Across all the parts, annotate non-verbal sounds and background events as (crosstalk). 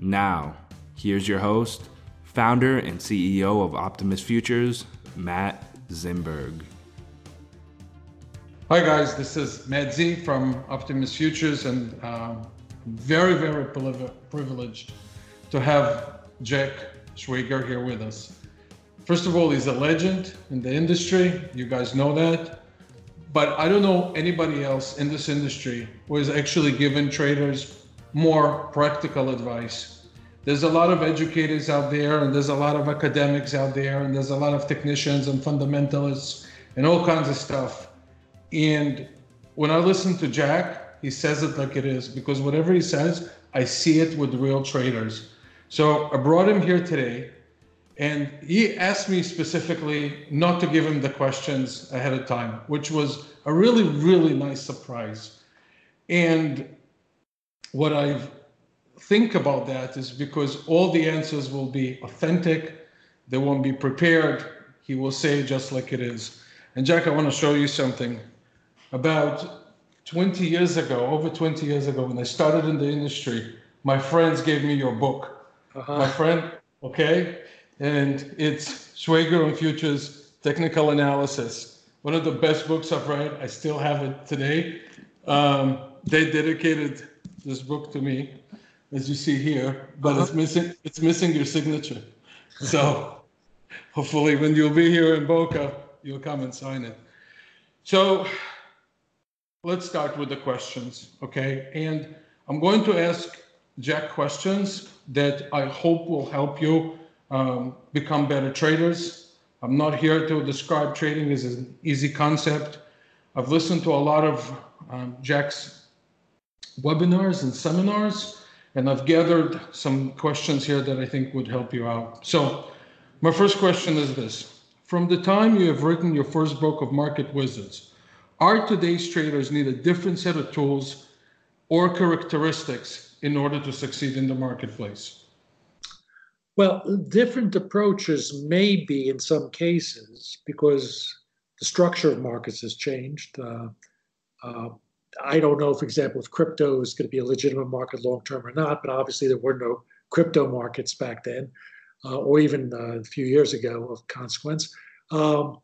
Now, here's your host, founder and CEO of Optimus Futures, Matt Zimberg. Hi, guys. This is Matt Z from Optimus Futures, and um, very, very privileged to have Jack Schwager here with us. First of all, he's a legend in the industry. You guys know that. But I don't know anybody else in this industry who has actually given traders more practical advice. There's a lot of educators out there, and there's a lot of academics out there, and there's a lot of technicians and fundamentalists and all kinds of stuff. And when I listen to Jack, he says it like it is because whatever he says, I see it with real traders. So I brought him here today, and he asked me specifically not to give him the questions ahead of time, which was a really, really nice surprise. And what I think about that is because all the answers will be authentic, they won't be prepared. He will say just like it is. And Jack, I want to show you something. About 20 years ago, over 20 years ago, when I started in the industry, my friends gave me your book. Uh-huh. My friend, okay? And it's Schwager and Futures Technical Analysis. One of the best books I've read. I still have it today. Um, they dedicated this book to me, as you see here, but uh-huh. it's missing it's missing your signature. So (laughs) hopefully when you'll be here in Boca, you'll come and sign it. So let's start with the questions, okay? And I'm going to ask Jack questions that I hope will help you um, become better traders. I'm not here to describe trading as an easy concept. I've listened to a lot of um, Jack's webinars and seminars, and I've gathered some questions here that I think would help you out. So, my first question is this From the time you have written your first book of Market Wizards, are today's traders need a different set of tools or characteristics in order to succeed in the marketplace? Well, different approaches may be in some cases because the structure of markets has changed. Uh, uh, I don't know, for example, if crypto is going to be a legitimate market long term or not, but obviously there were no crypto markets back then, uh, or even uh, a few years ago of consequence. Um,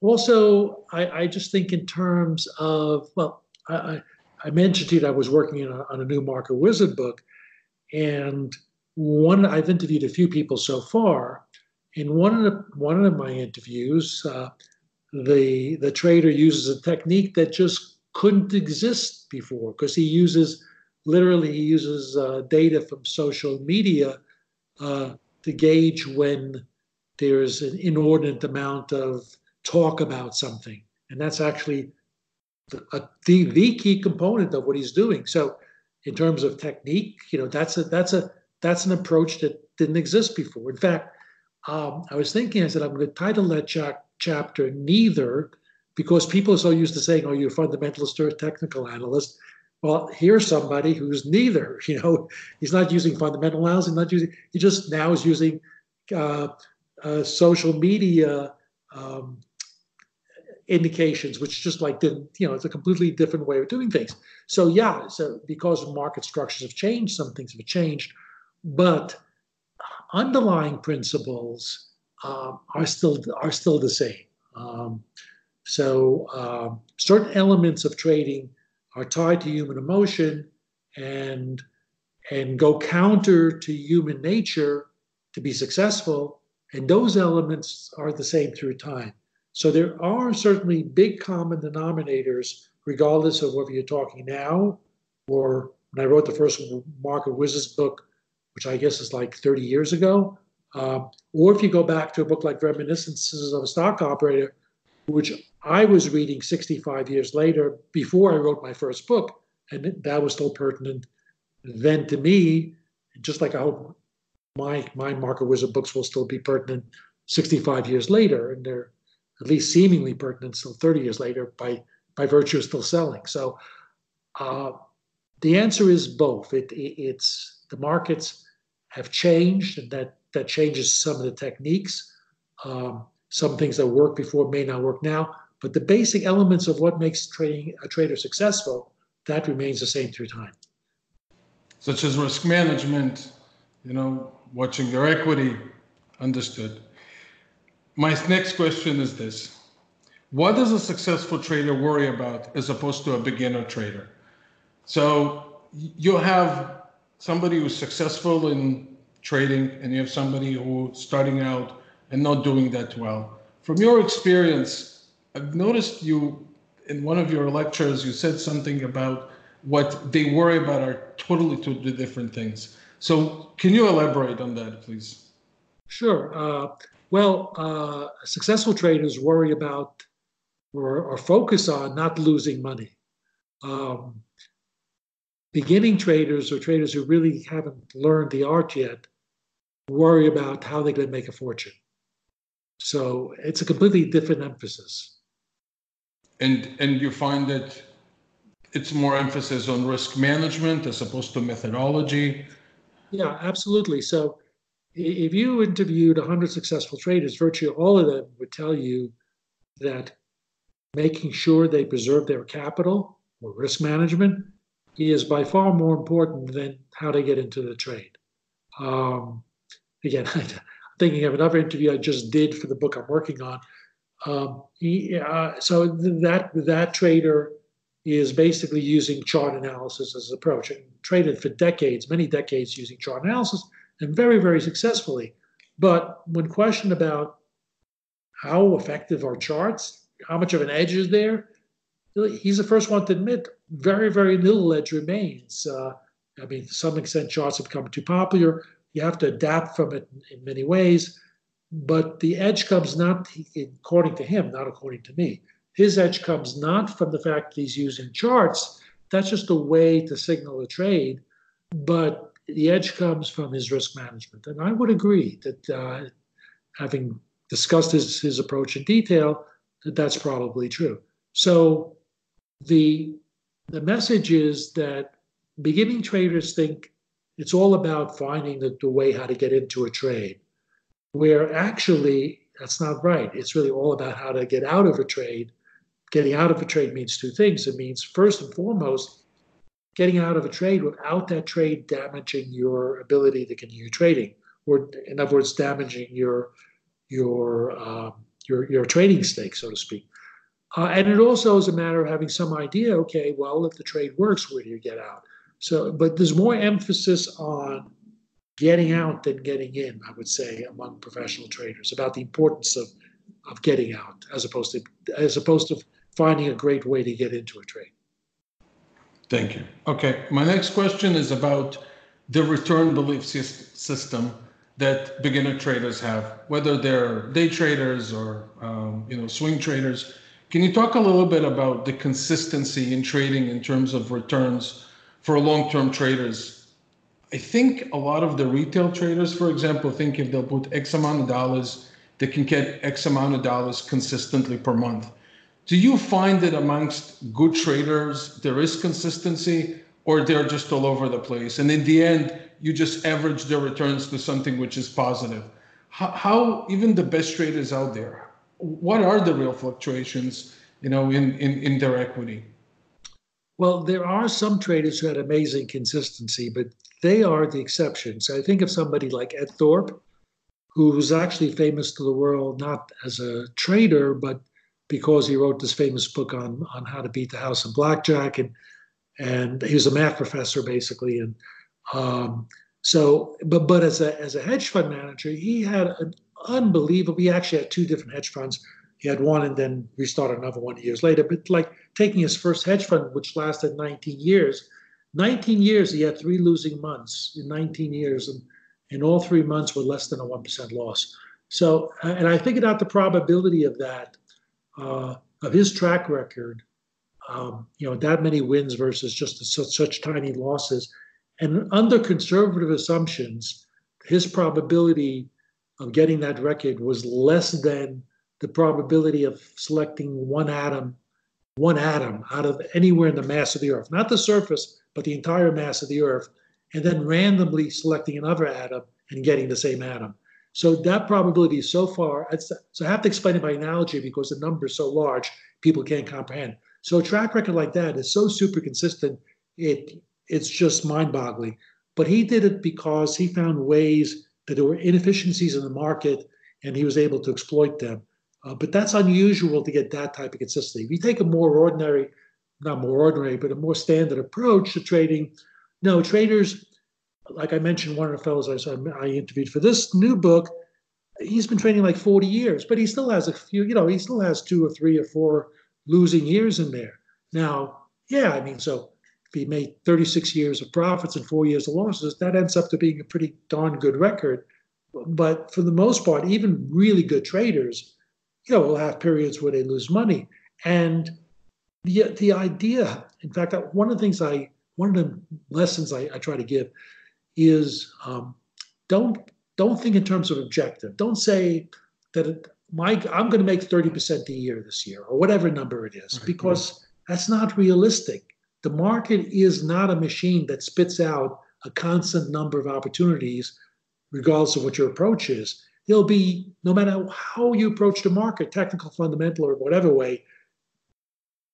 also, I, I, just think in terms of, well, I, I mentioned to you that I was working a, on a new Market Wizard book, and one I've interviewed a few people so far. In one of the, one of my interviews, uh, the the trader uses a technique that just couldn't exist before because he uses literally he uses uh, data from social media uh, to gauge when there's an inordinate amount of talk about something. And that's actually the, uh, the, the key component of what he's doing. So in terms of technique you know that's a that's a that's an approach that didn't exist before. In fact um, i was thinking i said i'm going to title that cha- chapter neither because people are so used to saying, "Oh, you're a fundamentalist or a technical analyst." Well, here's somebody who's neither. (laughs) You know, he's not using fundamental analysis. Not using. He just now is using uh, uh, social media um, indications, which just like didn't. You know, it's a completely different way of doing things. So yeah, so because market structures have changed, some things have changed, but underlying principles um, are still are still the same. Um, so um, certain elements of trading are tied to human emotion, and and go counter to human nature to be successful. And those elements are the same through time. So there are certainly big common denominators, regardless of whether you're talking now or when I wrote the first Market Wizards book, which I guess is like 30 years ago, um, or if you go back to a book like Reminiscences of a Stock Operator, which I was reading 65 years later before I wrote my first book, and that was still pertinent then to me, just like I hope my my Market Wizard books will still be pertinent 65 years later, and they're at least seemingly pertinent still 30 years later by by virtue of still selling. So uh, the answer is both. It, it, it's the markets have changed, and that that changes some of the techniques. Um, some things that work before may not work now, but the basic elements of what makes trading a trader successful that remains the same through time. Such as risk management, you know, watching their equity, understood. My next question is this: What does a successful trader worry about as opposed to a beginner trader? So you have somebody who's successful in trading and you have somebody who's starting out and not doing that well. From your experience, I've noticed you in one of your lectures, you said something about what they worry about are totally two different things. So, can you elaborate on that, please? Sure. Uh, well, uh, successful traders worry about or, or, focus on not losing money. Um, beginning traders or traders who really haven't learned the art yet worry about how they're going to make a fortune. So it's a completely different emphasis. And and you find that it's more emphasis on risk management as opposed to methodology. Yeah, absolutely. So if you interviewed 100 successful traders, virtually all of them would tell you that making sure they preserve their capital or risk management is by far more important than how to get into the trade. Um, again, (laughs) thinking of another interview I just did for the book I'm working on. Um, he, uh, so that that trader is basically using chart analysis as an approach and traded for decades, many decades using chart analysis and very, very successfully. But when questioned about how effective are charts, how much of an edge is there, he's the first one to admit very, very little edge remains. Uh, I mean, to some extent, charts have become too popular. You have to adapt from it in many ways. But the edge comes not, according to him, not according to me, his edge comes not from the fact that he's using charts, that's just a way to signal a trade, but the edge comes from his risk management. And I would agree that uh, having discussed his, his approach in detail, that that's probably true. So the, the message is that beginning traders think it's all about finding the, the way how to get into a trade, where actually that's not right. It's really all about how to get out of a trade getting out of a trade means two things. It means, first and foremost, getting out of a trade without that trade damaging your ability to continue trading, or in other words, damaging your your um, your your trading stake, so to speak. Uh, and it also is a matter of having some idea. Okay, well, if the trade works, where do you get out? So, but there's more emphasis on getting out than getting in. I would say among professional traders about the importance of of getting out as opposed to as opposed to finding a great way to get into a trade. Thank you. Okay, my next question is about the return belief system that beginner traders have, whether they're day traders or um, you know swing traders. Can you talk a little bit about the consistency in trading in terms of returns for long-term traders? I think a lot of the retail traders, for example, think if they'll put X amount of dollars, they can get X amount of dollars consistently per month. Do you find that amongst good traders there is consistency, or they're just all over the place? And in the end, you just average their returns to something which is positive. How, how even the best traders out there, what are the real fluctuations, you know, in, in, in their equity? Well, there are some traders who had amazing consistency, but they are the exceptions. I think of somebody like Ed Thorp, was actually famous to the world not as a trader, but because he wrote this famous book on on how to beat the house in blackjack, and and he was a math professor basically, and Um, so, but but as a as a hedge fund manager, he had an unbelievable. He actually had two different hedge funds. He had one and then restarted another one years later. But like taking his first hedge fund, which lasted 19 years, 19 years he had three losing months in 19 years, and and all three months were less than a one percent loss. So, and I figured out the probability of that, uh, of his track record, um, you know, that many wins versus just such, such tiny losses. And under conservative assumptions, his probability of getting that record was less than the probability of selecting one atom, one atom out of anywhere in the mass of the Earth, not the surface, but the entire mass of the Earth, and then randomly selecting another atom and getting the same atom. So that probability so far, so I have to explain it by analogy because the number is so large, people can't comprehend. So a track record like that is so super consistent, it it's just mind-boggling. But he did it because he found ways that there were inefficiencies in the market, and he was able to exploit them. Uh, but that's unusual to get that type of consistency. If you take a more ordinary, not more ordinary, but a more standard approach to trading, no, traders like I mentioned, one of the fellows I, I interviewed for this new book, he's been training like 40 years, but he still has a few, you know, he still has two or three or four losing years in there. Now, yeah, I mean, so if he made 36 years of profits and four years of losses, that ends up to being a pretty darn good record. But for the most part, even really good traders, you know, will have periods where they lose money. And the the idea, in fact, one of the things I, one of the lessons I, I try to give is um, don't don't think in terms of objective. Don't say that my I'm going to make 30% a year this year or whatever number it is, because that's not realistic. The market is not a machine that spits out a constant number of opportunities, regardless of what your approach is. There'll be no matter how you approach the market, technical, fundamental, or whatever way.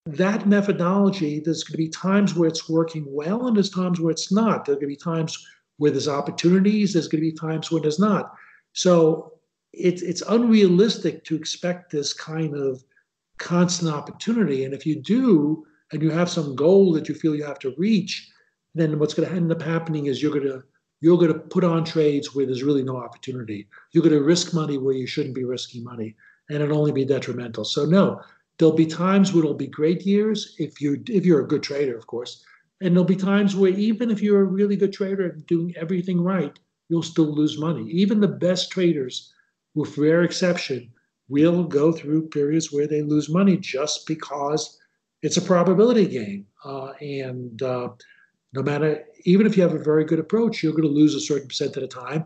That methodology, there's going to be times where it's working well, and there's times where it's not. There's going to be times where there's opportunities, there's going to be times when there's not. So it's it's unrealistic to expect this kind of constant opportunity. And if you do, and you have some goal that you feel you have to reach, then what's going to end up happening is you're going to you're going to put on trades where there's really no opportunity. You're going to risk money where you shouldn't be risking money, and it'll only be detrimental. So no, there'll be times where it'll be great years if you if you're a good trader, of course. And there'll be times where even if you're a really good trader and doing everything right, you'll still lose money. Even the best traders, with rare exception, will go through periods where they lose money just because it's a probability game. Uh, and uh, no matter, even if you have a very good approach, you're going to lose a certain percent at a time.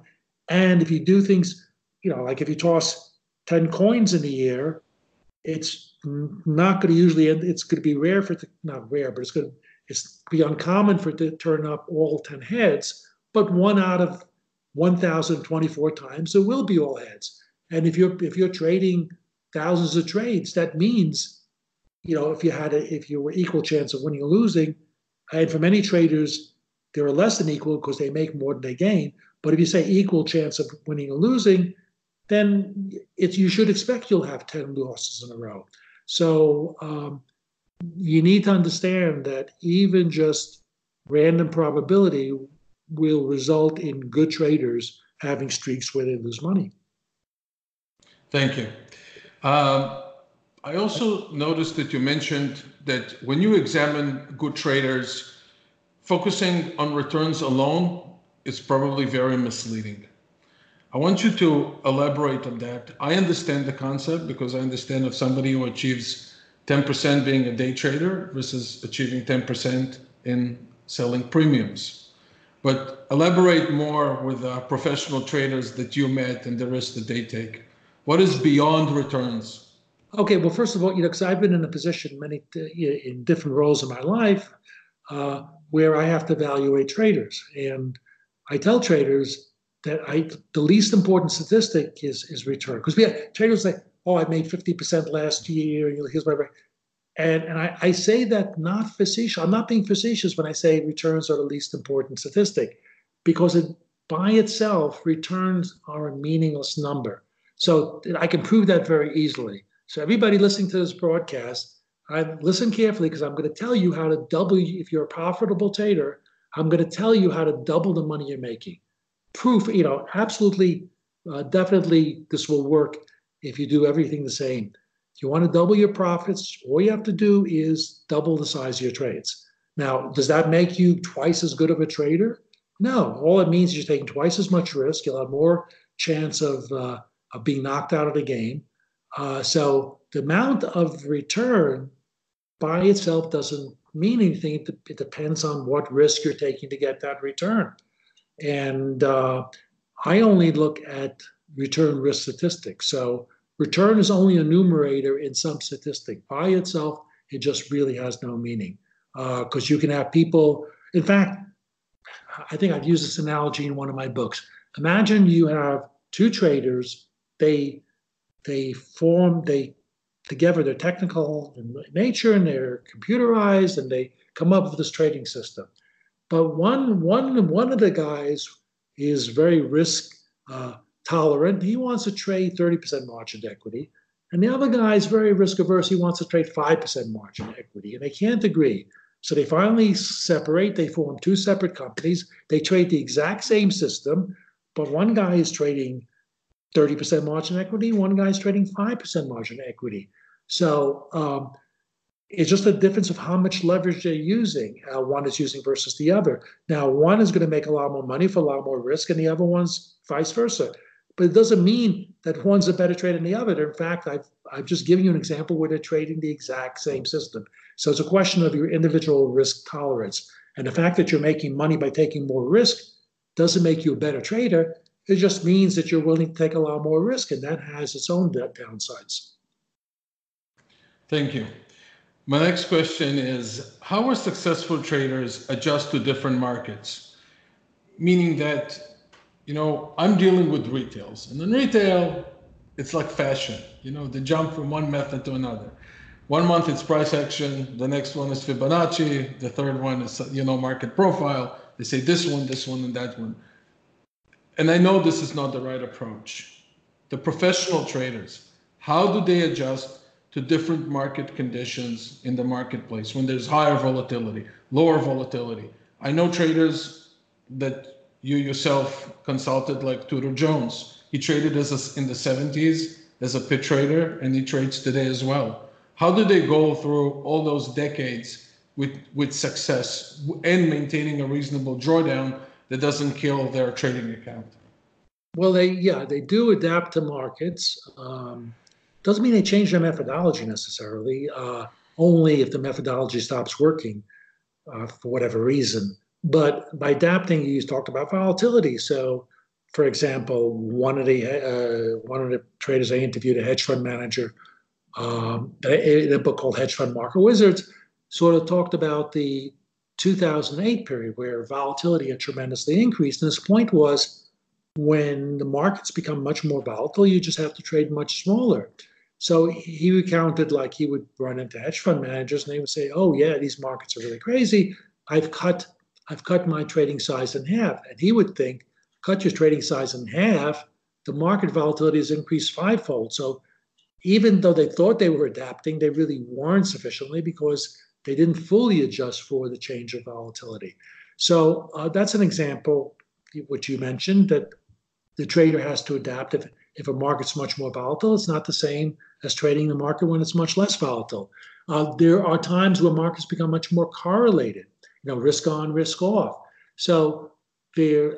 And if you do things, you know, like if you toss 10 coins in the air, it's not going to usually, it's going to be rare for, it to, not rare, but it's going to, it's be uncommon for it to turn up all 10 heads, but one out of 1,024 times there will be all heads. And if you're if you're trading thousands of trades, that means, you know, if you had a, if you were equal chance of winning or losing, and for many traders, they are less than equal because they make more than they gain. But if you say equal chance of winning or losing, then it's you should expect you'll have 10 losses in a row. So um, you need to understand that even just random probability will result in good traders having streaks where they lose money. Thank you. Um, I also noticed that you mentioned that when you examine good traders, focusing on returns alone is probably very misleading. I want you to elaborate on that. I understand the concept because I understand of somebody who achieves 10% being a day trader versus achieving 10% in selling premiums. But elaborate more with the professional traders that you met and the risk that they take. What is beyond returns? Okay, well, first of all, you know, because I've been in a position many in different roles in my life uh, where I have to evaluate traders, and I tell traders that I the least important statistic is is return because we have traders say, oh, I made 50% last year. and Here's my and, and I, I, say that not facetious. I'm not being facetious when I say returns are the least important statistic, because it, by itself, returns are a meaningless number. So I can prove that very easily. So everybody listening to this broadcast, I listen carefully because I'm going to tell you how to double. If you're a profitable trader, I'm going to tell you how to double the money you're making. Proof, you know, absolutely, uh, definitely, this will work if you do everything the same. If you want to double your profits, all you have to do is double the size of your trades. Now, does that make you twice as good of a trader? No. All it means is you're taking twice as much risk. You'll have more chance of, uh, of being knocked out of the game. Uh, so the amount of return by itself doesn't mean anything. It, depends on what risk you're taking to get that return. And uh, I only look at return risk statistics. So return is only a numerator in some statistic. By itself, it just really has no meaning because uh, you can have people. In fact, I think I've used this analogy in one of my books. Imagine you have two traders. They they form they together they're technical in nature and they're computerized and they come up with this trading system. But one one one of the guys is very risk uh, tolerant. He wants to trade 30% margin equity. And the other guy is very risk averse. He wants to trade 5% margin equity. And they can't agree. So they finally separate. They form two separate companies. They trade the exact same system, but one guy is trading 30% margin equity, one guy is trading 5% margin equity. So um, it's just a difference of how much leverage they're using. Uh, one is using versus the other. Now, one is going to make a lot more money for a lot more risk, and the other one's vice versa. But it doesn't mean that one's a better trade than the other. In fact, I've, I've just given you an example where they're trading the exact same system. So it's a question of your individual risk tolerance. And the fact that you're making money by taking more risk doesn't make you a better trader. It just means that you're willing to take a lot more risk, and that has its own downsides. Thank you. My next question is How are successful traders adjust to different markets? Meaning that you know, I'm dealing with retails, and in retail, it's like fashion. You know, they jump from one method to another. One month it's price action, the next one is Fibonacci, the third one is you know market profile. They say this one, this one, and that one. And I know this is not the right approach. The professional traders, how do they adjust to different market conditions in the marketplace when there's higher volatility, lower volatility? I know traders that you yourself consulted like Tudor Jones. He traded as a, in the 70s as a pit trader and he trades today as well. How do they go through all those decades with, with success and maintaining a reasonable drawdown that doesn't kill their trading account? Well, they yeah they do adapt to markets. Um, doesn't mean they change their methodology necessarily. Uh, only if the methodology stops working uh, for whatever reason. But by adapting, you talked about volatility. So, for example, one of the uh, one of the traders I interviewed, a hedge fund manager, um, in a book called Hedge Fund Market Wizards, sort of talked about the 2008 period where volatility had tremendously increased. And his point was when the markets become much more volatile, you just have to trade much smaller. So he recounted like he would run into hedge fund managers and they would say, Oh, yeah, these markets are really crazy. I've cut I've cut my trading size in half. And he would think, cut your trading size in half, the market volatility has increased fivefold. So even though they thought they were adapting, they really weren't sufficiently because they didn't fully adjust for the change of volatility. So uh, that's an example, which you mentioned, that the trader has to adapt. If, if a market's much more volatile, it's not the same as trading the market when it's much less volatile. Uh, there are times where markets become much more correlated you know, risk on, risk off. So they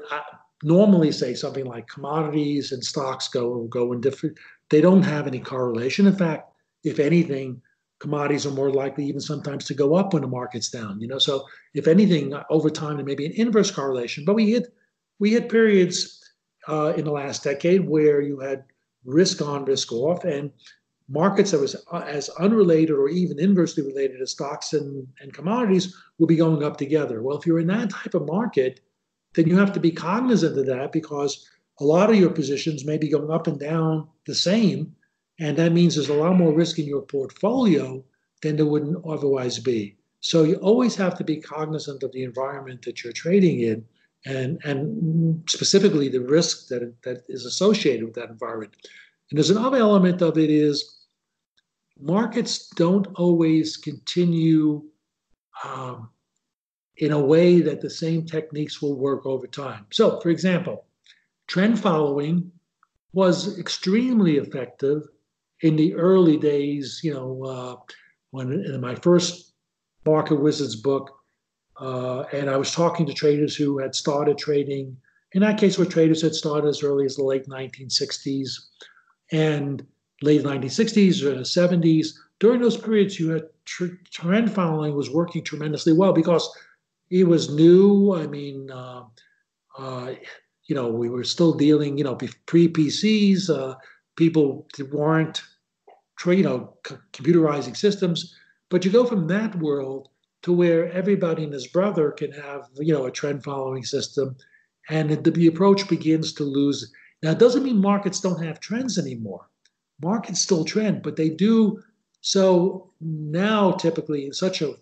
normally say something like commodities and stocks go go in different. They don't have any correlation. In fact, if anything, commodities are more likely even sometimes to go up when the market's down. You know, so if anything, over time there may be an inverse correlation. But we hit we hit periods uh, in the last decade where you had risk on, risk off, and markets that was uh, as unrelated or even inversely related as stocks and, and commodities will be going up together. Well, if you're in that type of market, then you have to be cognizant of that because a lot of your positions may be going up and down the same. And that means there's a lot more risk in your portfolio than there wouldn't otherwise be. So you always have to be cognizant of the environment that you're trading in and, and specifically the risk that, that is associated with that environment. And there's another element of it is markets don't always continue um, in a way that the same techniques will work over time. So, for example, trend following was extremely effective in the early days, you know, uh, when in my first Market Wizards book, uh, and I was talking to traders who had started trading. In that case, where traders had started as early as the late 1960s and late 1960s or 70s. During those periods, you had tr- trend following was working tremendously well because it was new. I mean, uh, uh, you know, we were still dealing, you know, pre PCs. People weren't, you know, computerizing systems. But you go from that world to where everybody and his brother can have, you know, a trend following system, and the, the approach begins to lose. Now, it doesn't mean markets don't have trends anymore. Markets still trend, but they do so now typically in such a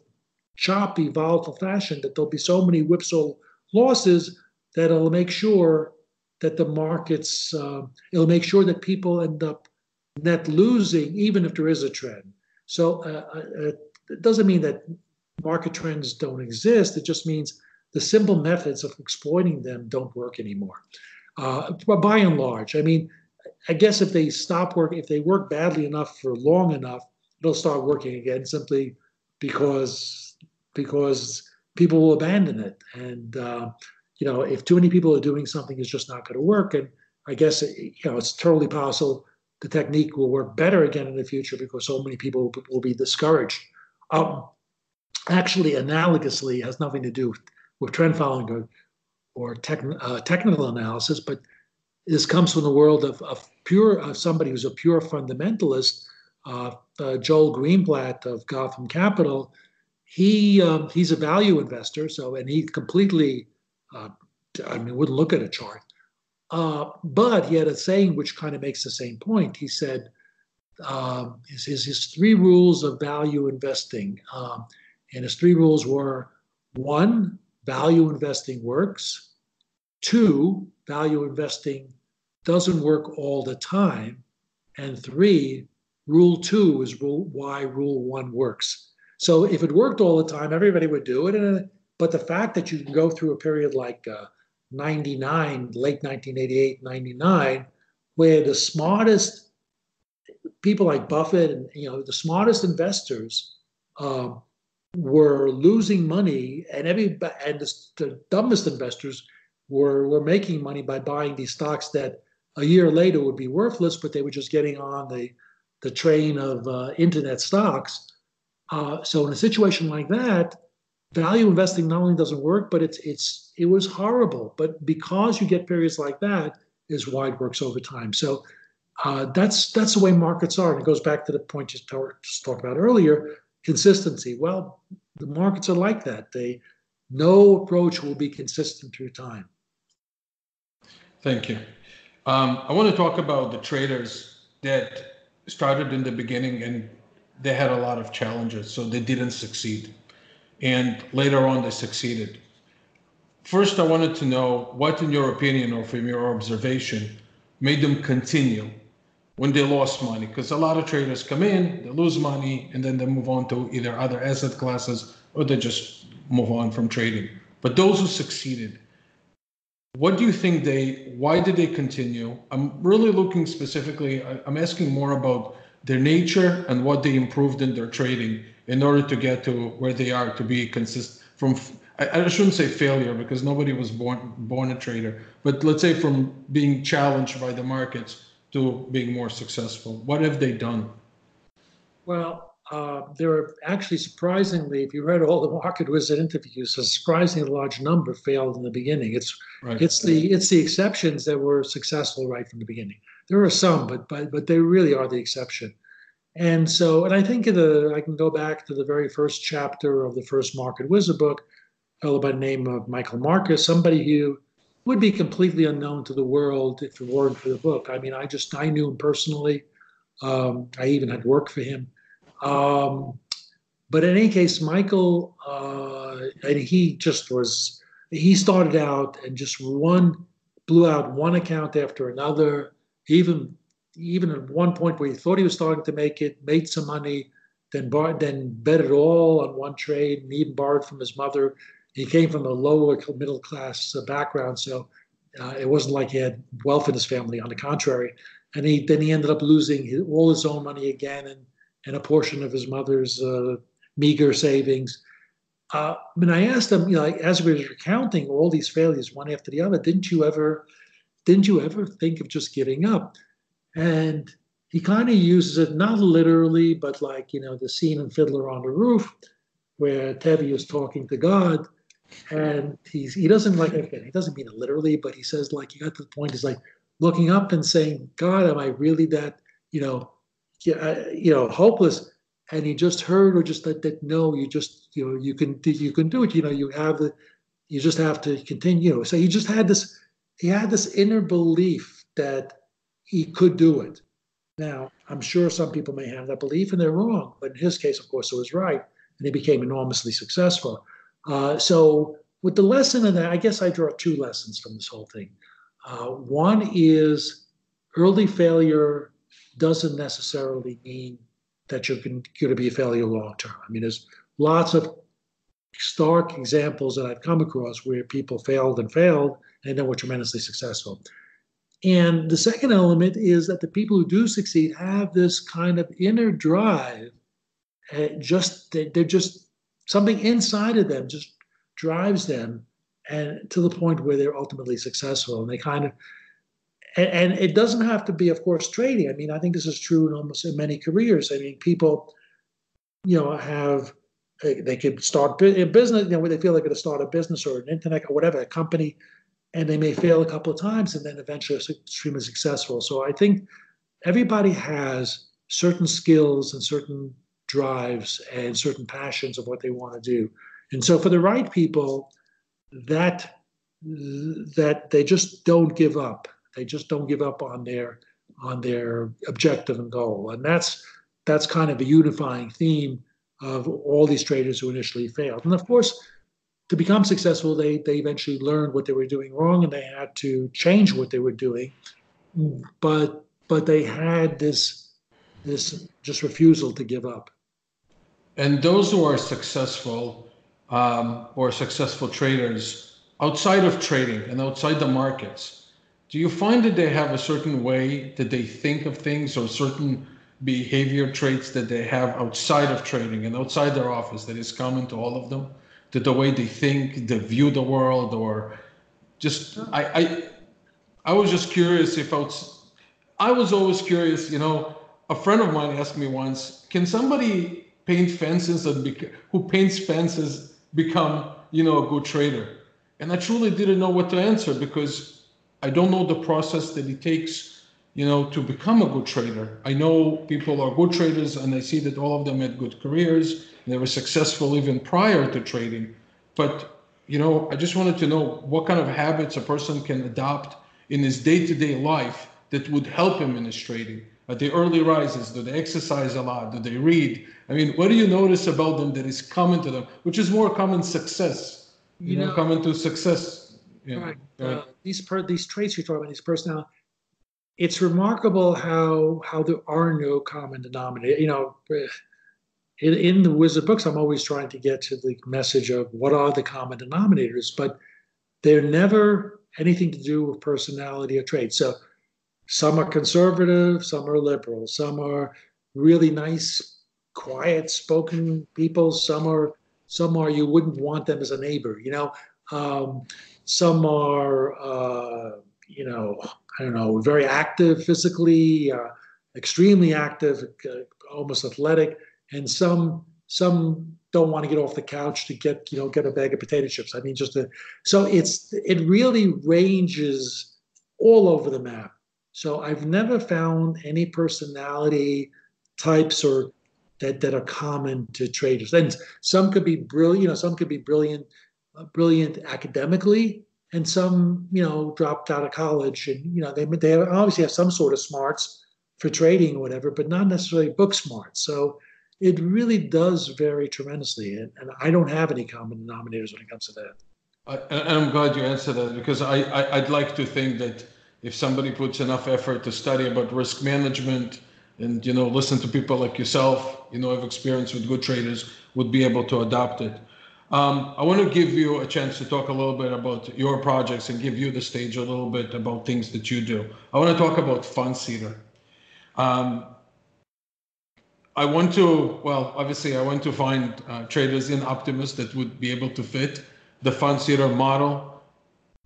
choppy, volatile fashion that there'll be so many whipsaw losses that it'll make sure that the markets, uh, it'll make sure that people end up net losing, even if there is a trend. So uh, uh, it doesn't mean that market trends don't exist. It just means the simple methods of exploiting them don't work anymore. Uh, but by and large, I mean, I guess if they stop working, if they work badly enough for long enough, it'll start working again simply because because people will abandon it. And uh, you know, if too many people are doing something, it's just not going to work. And I guess you know, it's totally possible the technique will work better again in the future because so many people will be discouraged. Um, actually, analogously, has nothing to do with trend following or, or uh, technical analysis, but this comes from the world of, of pure of somebody who's a pure fundamentalist. Uh, uh, Joel Greenblatt of Gotham Capital, he um, he's a value investor, so and he completely, uh, I mean, wouldn't look at a chart. Uh, but he had a saying which kind of makes the same point. He said, um, his, his, his, three rules of value investing. Um, and his three rules were one, value investing works. Two, value investing doesn't work all the time. And three, rule two is rule, why rule one works. So if it worked all the time, everybody would do it. And, but the fact that you can go through a period like uh, 99, late 1988, 99, where the smartest people like Buffett and you know the smartest investors um, were losing money, and every and the, the, dumbest investors were were making money by buying these stocks that a year later would be worthless, but they were just getting on the the train of uh, internet stocks. Uh, so in a situation like that, value investing not only doesn't work, but it's it's it was horrible. But because you get periods like that, is why it works over time. So uh, that's that's the way markets are, and it goes back to the point you just talked about earlier: consistency. Well, the markets are like that. They no approach will be consistent through time. Thank you. Um, I want to talk about the traders that started in the beginning and they had a lot of challenges, so they didn't succeed and later on they succeeded. First, I wanted to know what, in your opinion or from your observation, made them continue when they lost money. Because a lot of traders come in, they lose money, and then they move on to either other asset classes or they just move on from trading. But those who succeeded, what do you think they, why did they continue? I'm really looking specifically, I'm asking more about their nature and what they improved in their trading in order to get to where they are to be consistent from I, I shouldn't say failure because nobody was born born a trader but let's say from being challenged by the markets to being more successful what have they done well uh, there are actually surprisingly, if you read all the market wizard interviews, a surprisingly large number failed in the beginning. It's right. it's the it's the exceptions that were successful right from the beginning. There are some, but but but they really are the exception. And so, and I think the, I can go back to the very first chapter of the first Market Wizard book, fellow by the name of Michael Marcus, somebody who would be completely unknown to the world if it weren't for the book. I mean, I just, I knew him personally. Um, I even had worked for him. Um, but in any case, Michael, uh, and he just was, he started out and just one, blew out one account after another. Even even at one point where he thought he was starting to make it, made some money, then then bet it all on one trade, and even borrowed from his mother. he came from a lower middle class background, so uh, it wasn't like he had wealth in his family. On the contrary, and he then he ended up losing his, all his own money again and and a portion of his mother's uh, meager savings. Uh, when I asked him, you know, like, as we were recounting all these failures one after the other, didn't you ever, didn't you ever think of just giving up? And he kind of uses it not literally, but like you know the scene in Fiddler on the Roof, where Tevye is talking to God, and he's he doesn't like again, he doesn't mean it literally, but he says like he got to the point he's like looking up and saying, God, am I really that you know uh, you know, hopeless, and he just heard or just that that no, you just you know you can you can do it. You know, you have the you just have to continue. So he just had this he had this inner belief that he could do it. Now, I'm sure some people may have that belief and they're wrong, but in his case, of course, it was right, and he became enormously successful. Uh, so, with the lesson of that, I guess I draw two lessons from this whole thing. Uh, one is early failure doesn't necessarily mean that you're going to be a failure long term. I mean, there's lots of stark examples that I've come across where people failed and failed and then were tremendously successful. And the second element is that the people who do succeed have this kind of inner drive. Uh, just they're just something inside of them just drives them, and to the point where they're ultimately successful. And they kind of and, and, it doesn't have to be, of course, trading. I mean, I think this is true in almost in many careers. I mean, people, you know, have they could start a business, you know, where they feel they're going to start a business or an internet or whatever, a company, and they may fail a couple of times and then eventually extremely successful. So I think everybody has certain skills and certain drives and certain passions of what they want to do. And so for the right people, that that they just don't give up they just don't give up on their on their objective and goal, and that's that's kind of a unifying theme of all these traders who initially failed. And of course, to become successful, they they eventually learned what they were doing wrong, and they had to change what they were doing. But but they had this this just refusal to give up. And those who are successful um, or successful traders outside of trading and outside the markets, do you find that they have a certain way that they think of things or certain behavior traits that they have outside of trading and outside their office that is common to all of them? That the way they think, they view the world, or just I I, I was just curious if I was, I was always curious. You know, a friend of mine asked me once, can somebody paint fences and bec- who paints fences become you know a good trader? And I truly didn't know what to answer because I don't know the process that it takes, you know, to become a good trader. I know people are good traders, and I see that all of them had good careers. They were successful even prior to trading. But you know, I just wanted to know what kind of habits a person can adopt in his day-to-day life that would help him in his trading. At the early rises, do they exercise a lot? Do they read? I mean, what do you notice about them that is common to them, which is more common success? You, you know, know, common to success yeah. Right. Uh, these per, these traits you're talking about, these personality, it's remarkable how how there are no common denominator. You know, in, in the Wizard books, I'm always trying to get to the message of what are the common denominators, but they're never anything to do with personality or trait. So some are conservative, some are liberal, some are really nice, quiet spoken people, some are some are you wouldn't want them as a neighbor, you know. Um, some are, uh, you know, I don't know, very active physically, uh, extremely active, uh, almost athletic, and some some don't want to get off the couch to get you know get a bag of potato chips. I mean, just so it's it really ranges all over the map. So I've never found any personality types or that that are common to traders. And some could be brilliant, you know, some could be brilliant uh, brilliant academically, and some, you know, dropped out of college, and you know, they they obviously have some sort of smarts for trading or whatever, but not necessarily book smarts. So it really does vary tremendously, and, and I don't have any common denominators when it comes to that. I, and I'm glad you answered that because I, I I'd like to think that if somebody puts enough effort to study about risk management and you know listen to people like yourself you know have experience with good traders would be able to adopt it Um, I want to give you a chance to talk a little bit about your projects and give you the stage a little bit about things that you do. I want to talk about Fundseeder. Um, I want to, well, obviously, I want to find uh, traders in Optimus that would be able to fit the Fun Fundseeder model.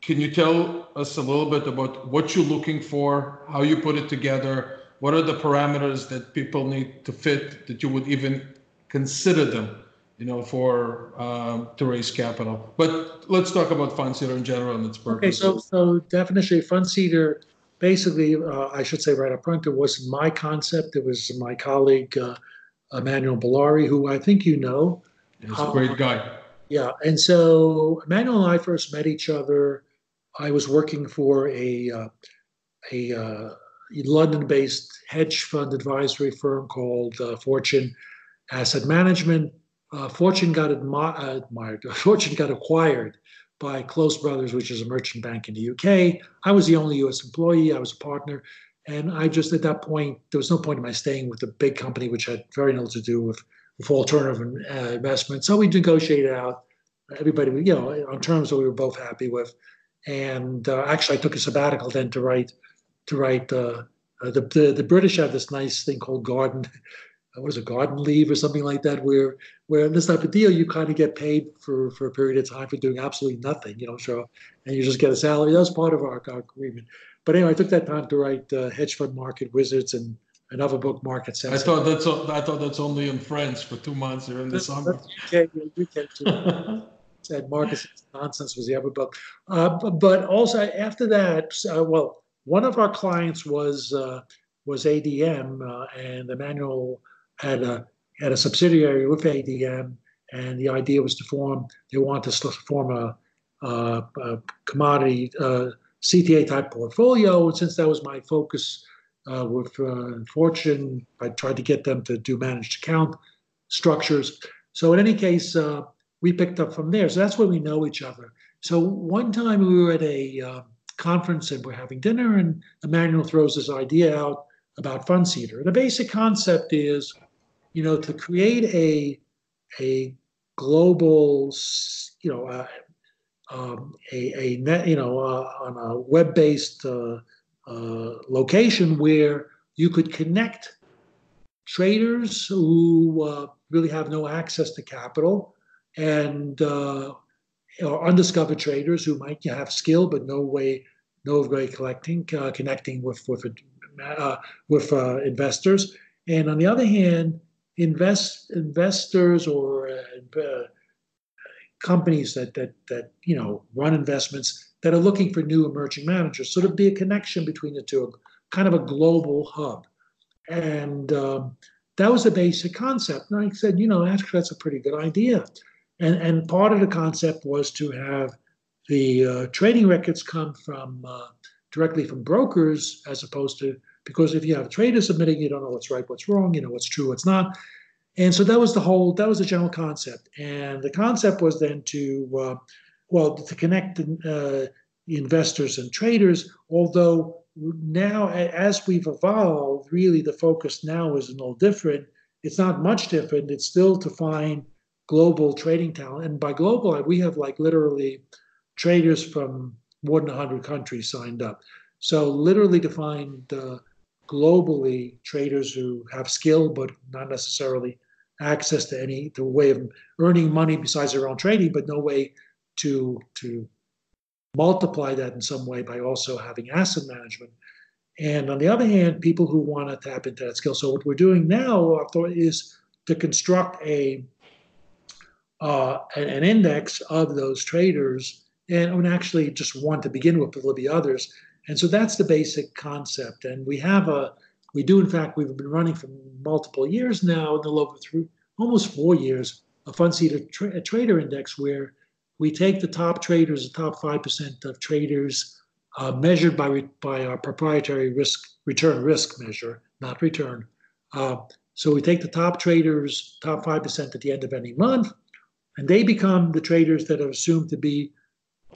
Can you tell us a little bit about what you're looking for, how you put it together, what are the parameters that people need to fit that you would even consider them you know, for um, to raise capital. But let's talk about Fundseeder in general and its purpose. Okay, so so definition Fundseeder, basically, uh, I should say right up front, it wasn't my concept. It was my colleague uh, Emmanuel Balarie, who I think you know. He's a great guy. Yeah, and so Emmanuel and I first met each other. I was working for a uh, a uh, London-based hedge fund advisory firm called uh, Fortune Asset Management uh, Fortune got admi- admired. (laughs) Fortune got acquired by Close Brothers, which is a merchant bank in the UK. I was the only U.S. employee. I was a partner, and I just at that point there was no point in my staying with a big company which had very little to do with, with alternative uh, investment. So we negotiated out everybody, you know, on terms that we were both happy with. And uh, actually, I took a sabbatical then to write to write. Uh, the, the the British have this nice thing called garden what is a garden leave or something like that, where where in this type of deal you kind of get paid for for a period of time for doing absolutely nothing, you know, so and you just get a salary. That's part of our, our agreement. But anyway, I took that time to write uh, hedge fund market wizards and another book, Market Sense. I thought that's I thought that's only in France for two months during the summer. UK, UK too. Said Market Nonsense was the other book, uh, but also after that, uh, well, one of our clients was uh, was ADM, uh, and Emmanuel had a had a subsidiary with ADM, and the idea was to form. They wanted to form a, a, a commodity uh, CTA type portfolio, and since that was my focus uh, with uh, Fortune, I tried to get them to do managed account structures. So in any case, uh, we picked up from there. So that's where we know each other. So one time we were at a uh, conference and we're having dinner, and Emmanuel throws this idea out about fund Fundseeder. The basic concept is you know, to create a a global, you know, uh, um, a, a net, you know, uh, on a web-based uh, uh, location where you could connect traders who uh, really have no access to capital and or undiscovered traders who might have skill but no way, no way collecting, connecting with with with investors. And on the other hand, invest investors or uh, companies that that that you know run investments that are looking for new emerging managers. So to be a connection between the two, kind of a global hub, and um, that was the basic concept. And I said, you know, actually that's a pretty good idea, and and part of the concept was to have the uh, trading records come from uh, directly from brokers as opposed to because if you have traders submitting, you don't know what's right, what's wrong, you know what's true, what's not. And so that was the whole, that was the general concept. And the concept was then to, uh, well, to connect uh, investors and traders, although now as we've evolved, really the focus now is a little different. It's not much different. It's still to find global trading talent. And by global, we have like literally traders from more than 100 countries signed up. So literally to find uh, globally traders who have skill but not necessarily access to any to way of earning money besides their own trading, but no way to to multiply that in some way by also having asset management. And on the other hand, people who want to tap into that skill. So what we're doing now is to construct a uh, an index of those traders, and, and actually just one to begin with, but there'll be others and so that's the basic concept. And we have a, we do in fact, we've been running for multiple years now, in the over through almost four years, a fund Fundseeder tra- trader index where we take the top traders, the top 5% of traders uh, measured by, re- by our proprietary risk return risk measure, not return. Uh, so we take the top traders, top 5% at the end of any month, and they become the traders that are assumed to be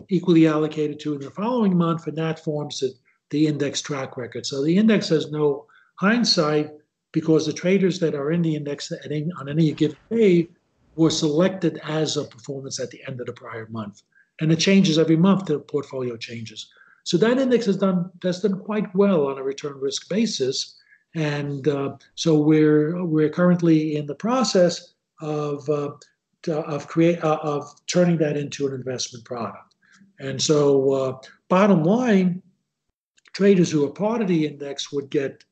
equally allocated to in the following month, and that forms the, the index track record. So the index has no hindsight because the traders that are in the index any, on any given day were selected as a performance at the end of the prior month. And it changes every month, the portfolio changes. So that index has done has done quite well on a return risk basis. And uh, so we're we're currently in the process of uh, of create uh, of turning that into an investment product. And so, uh, bottom line, traders who are part of the index would get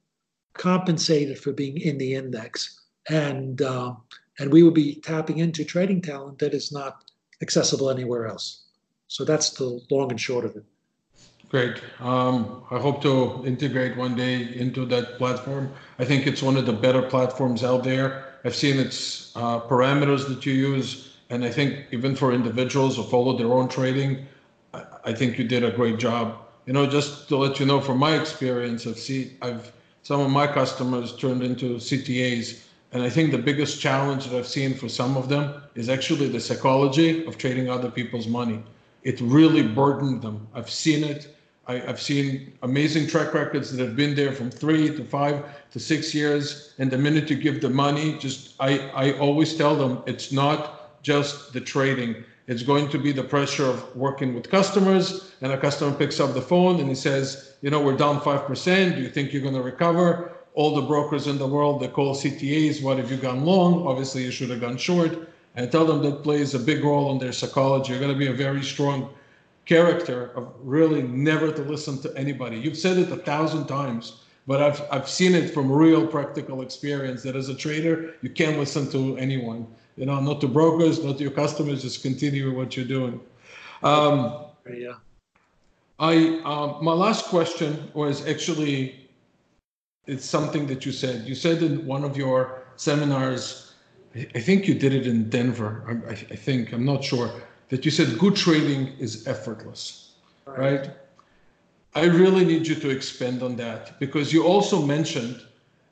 compensated for being in the index, and uh, and we would be tapping into trading talent that is not accessible anywhere else. So that's the long and short of it. Great. Um, I hope to integrate one day into that platform. I think it's one of the better platforms out there. I've seen its uh, parameters that you use, and I think even for individuals who follow their own trading, I, think you did a great job. You know, just to let you know, from my experience, I've seen I've some of my customers turned into CTAs, and I think the biggest challenge that I've seen for some of them is actually the psychology of trading other people's money. It really burdened them. I've seen it. I, have seen amazing track records that have been there from three to five to six years. And the minute you give the money, just I, I always tell them it's not just the trading. It's going to be the pressure of working with customers, and a customer picks up the phone and he says, you know, we're down five percent. Do you think you're going to recover? All the brokers in the world they call CTAs. What have you gone long? Obviously, you should have gone short. And tell them that plays a big role in their psychology. You're going to be a very strong character of really never to listen to anybody. You've said it a thousand times, but I've I've seen it from real practical experience that as a trader you can't listen to anyone. You know, not to brokers, not to your customers. Just continue what you're doing. Um, yeah. I uh, my last question was actually it's something that you said. You said in one of your seminars, I think you did it in Denver. I, I think I'm not sure that you said good trading is effortless, right. right? I really need you to expand on that because you also mentioned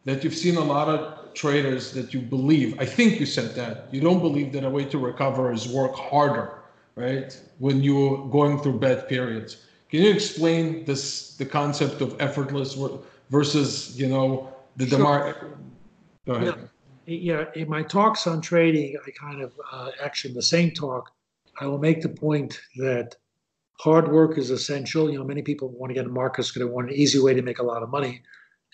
that you've seen a lot of traders that you believe, I think you said that, you don't believe that a way to recover is work harder, right? When you're going through bad periods. Can you explain this, the concept of effortless work versus, you know, the sure. demar? Go ahead. Yeah. yeah, in my talks on trading, I kind of uh, actually the same talk I will make the point that hard work is essential. You know, many people want to get in markets because they want an easy way to make a lot of money.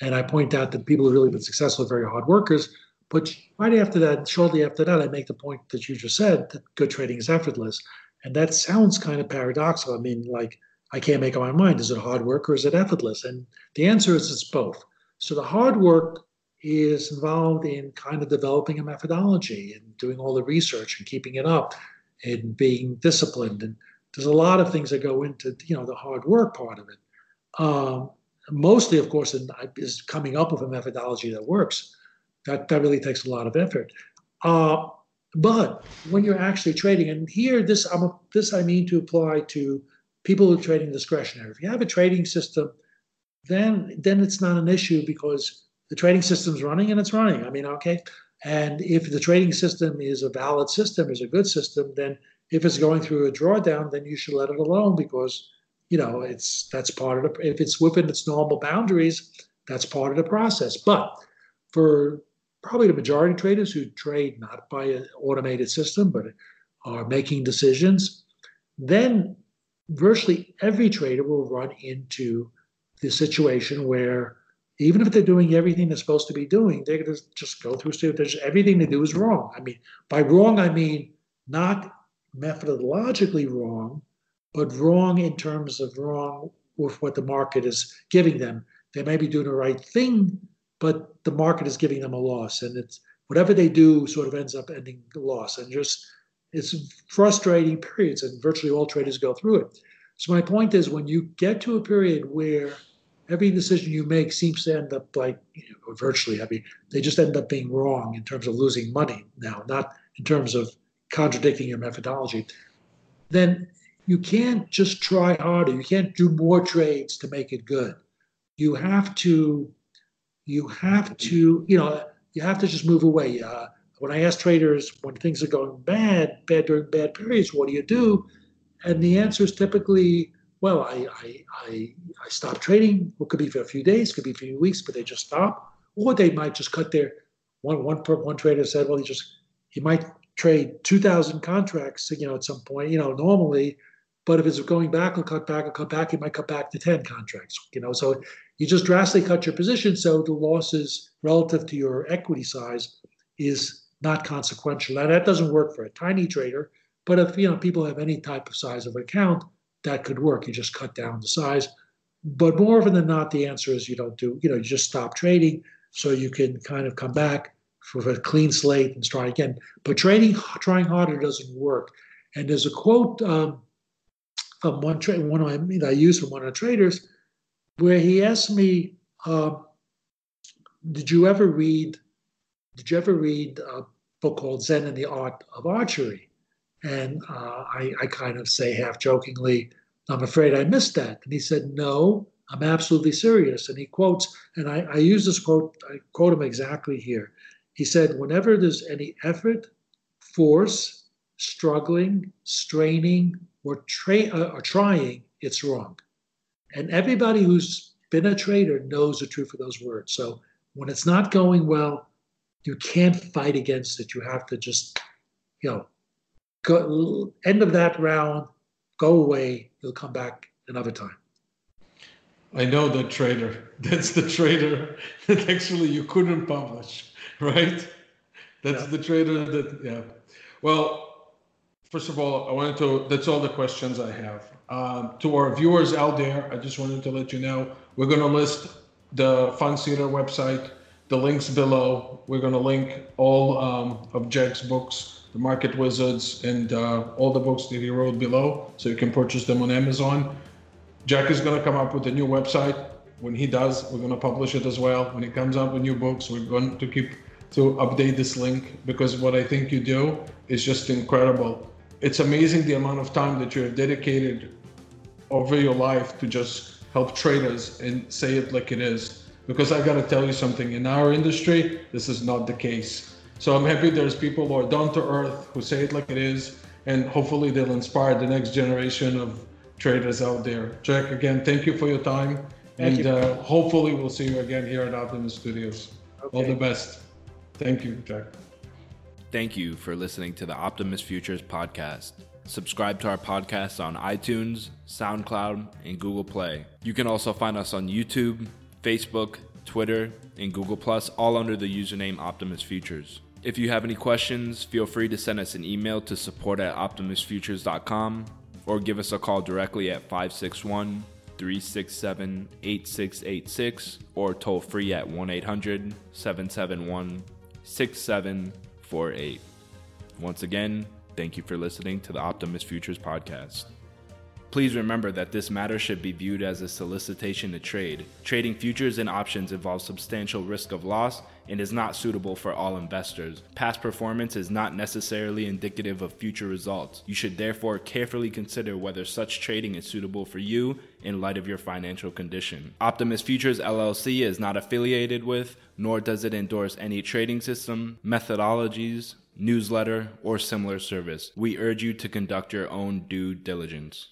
And I point out that people who've really been successful are very hard workers. But right after that, shortly after that, I make the point that you just said that good trading is effortless. And that sounds kind of paradoxical. I mean, like, I can't make up my mind. Is it hard work or is it effortless? And the answer is it's both. So the hard work is involved in kind of developing a methodology and doing all the research and keeping it up and being disciplined. And there's a lot of things that go into you know the hard work part of it. Um, mostly, of course, is coming up with a methodology that works. That that really takes a lot of effort. Uh, but when you're actually trading, and here this I'm a, this I mean to apply to people who are trading discretionary. If you have a trading system, then then it's not an issue because the trading system's running and it's running. I mean, okay, and if the trading system is a valid system, is a good system, then if it's going through a drawdown, then you should let it alone because you know it's that's part of the if it's within its normal boundaries, that's part of the process. But for probably the majority of traders who trade not by an automated system but are making decisions, then virtually every trader will run into the situation where even if they're doing everything they're supposed to be doing, they're going to just go through there's everything they do is wrong. I mean, by wrong I mean not methodologically wrong, but wrong in terms of wrong with what the market is giving them. They may be doing the right thing, but the market is giving them a loss, and it's whatever they do sort of ends up ending loss, and just it's frustrating periods, and virtually all traders go through it. So my point is, when you get to a period where every decision you make seems to end up like you know, virtually. I mean, they just end up being wrong in terms of losing money now, not in terms of contradicting your methodology. Then you can't just try harder. You can't do more trades to make it good. You have to, you have to, you know, you have to just move away. Uh, when I ask traders when things are going bad, bad during bad periods, what do you do? And the answer is typically well, I, I, I, I stop trading. It could be for a few days, could be for a few weeks, but they just stop. Or they might just cut their one one one trader said, well, he just he might trade 2,000 contracts, you know, at some point, you know, normally. But if it's going back, it'll cut back, it'll cut back, it might cut back to 10 contracts, you know. So you just drastically cut your position. So the losses relative to your equity size is not consequential. Now that doesn't work for a tiny trader, but if you know people have any type of size of account, that could work. You just cut down the size. But more often than not, the answer is you don't do, you know, you just stop trading so you can kind of come back for a clean slate and try again. But trading, trying harder doesn't work. And there's a quote um, from one trade, one I use from one of the traders, where he asked me, uh, "Did you ever read? Did you ever read a book called Zen and the Art of Archery?" And uh, I, I kind of say half jokingly, "I'm afraid I missed that." And he said, "No." I'm absolutely serious. And he quotes, and I, I use this quote, I quote him exactly here. He said, whenever there's any effort, force, struggling, straining, or, tra- uh, or trying, it's wrong. And everybody who's been a trader knows the truth of those words. So when it's not going well, you can't fight against it. You have to just, you know, go, end of that round, go away. You'll come back another time. I know that trader. (laughs) That's the trader (laughs) that actually you couldn't publish, (laughs) right? That's yeah. the trader that, yeah. Well, first of all, I wanted to, that's all the questions I have. Um, to our viewers out there, I just wanted to let you know we're going to list the Fundseeder website, the links below. We're going to link all um, of Jack's books, The Market Wizards, and uh, all the books that he wrote below, so you can purchase them on Amazon. Jack is going to come up with a new website. When he does, we're going to publish it as well. When he comes up with new books, we're going to keep to update this link because what I think you do is just incredible. It's amazing the amount of time that you have dedicated over your life to just help traders and say it like it is. Because I got to tell you something in our industry, this is not the case. So I'm happy there's people who are down to earth who say it like it is, and hopefully they'll inspire the next generation of traders out there. Jack, again, thank you for your time. Thank and you. Uh, hopefully we'll see you again here at Optimus Studios. Okay. All the best. Thank you, Jack. Thank you for listening to the Optimus Futures podcast. Subscribe to our podcast on iTunes, SoundCloud, and Google Play. You can also find us on YouTube, Facebook, Twitter, and Google Plus, all under the username Optimus Futures. If you have any questions, feel free to send us an email to support at optimusfutures.com or give us a call directly at 561 367 8686 or toll free at 1 800 771 6748. Once again, thank you for listening to the Optimus Futures podcast. Please remember that this matter should be viewed as a solicitation to trade. Trading futures and options involves substantial risk of loss and is not suitable for all investors. Past performance is not necessarily indicative of future results. You should therefore carefully consider whether such trading is suitable for you in light of your financial condition. Optimus Futures LLC is not affiliated with, nor does it endorse any trading system, methodologies, newsletter, or similar service. We urge you to conduct your own due diligence.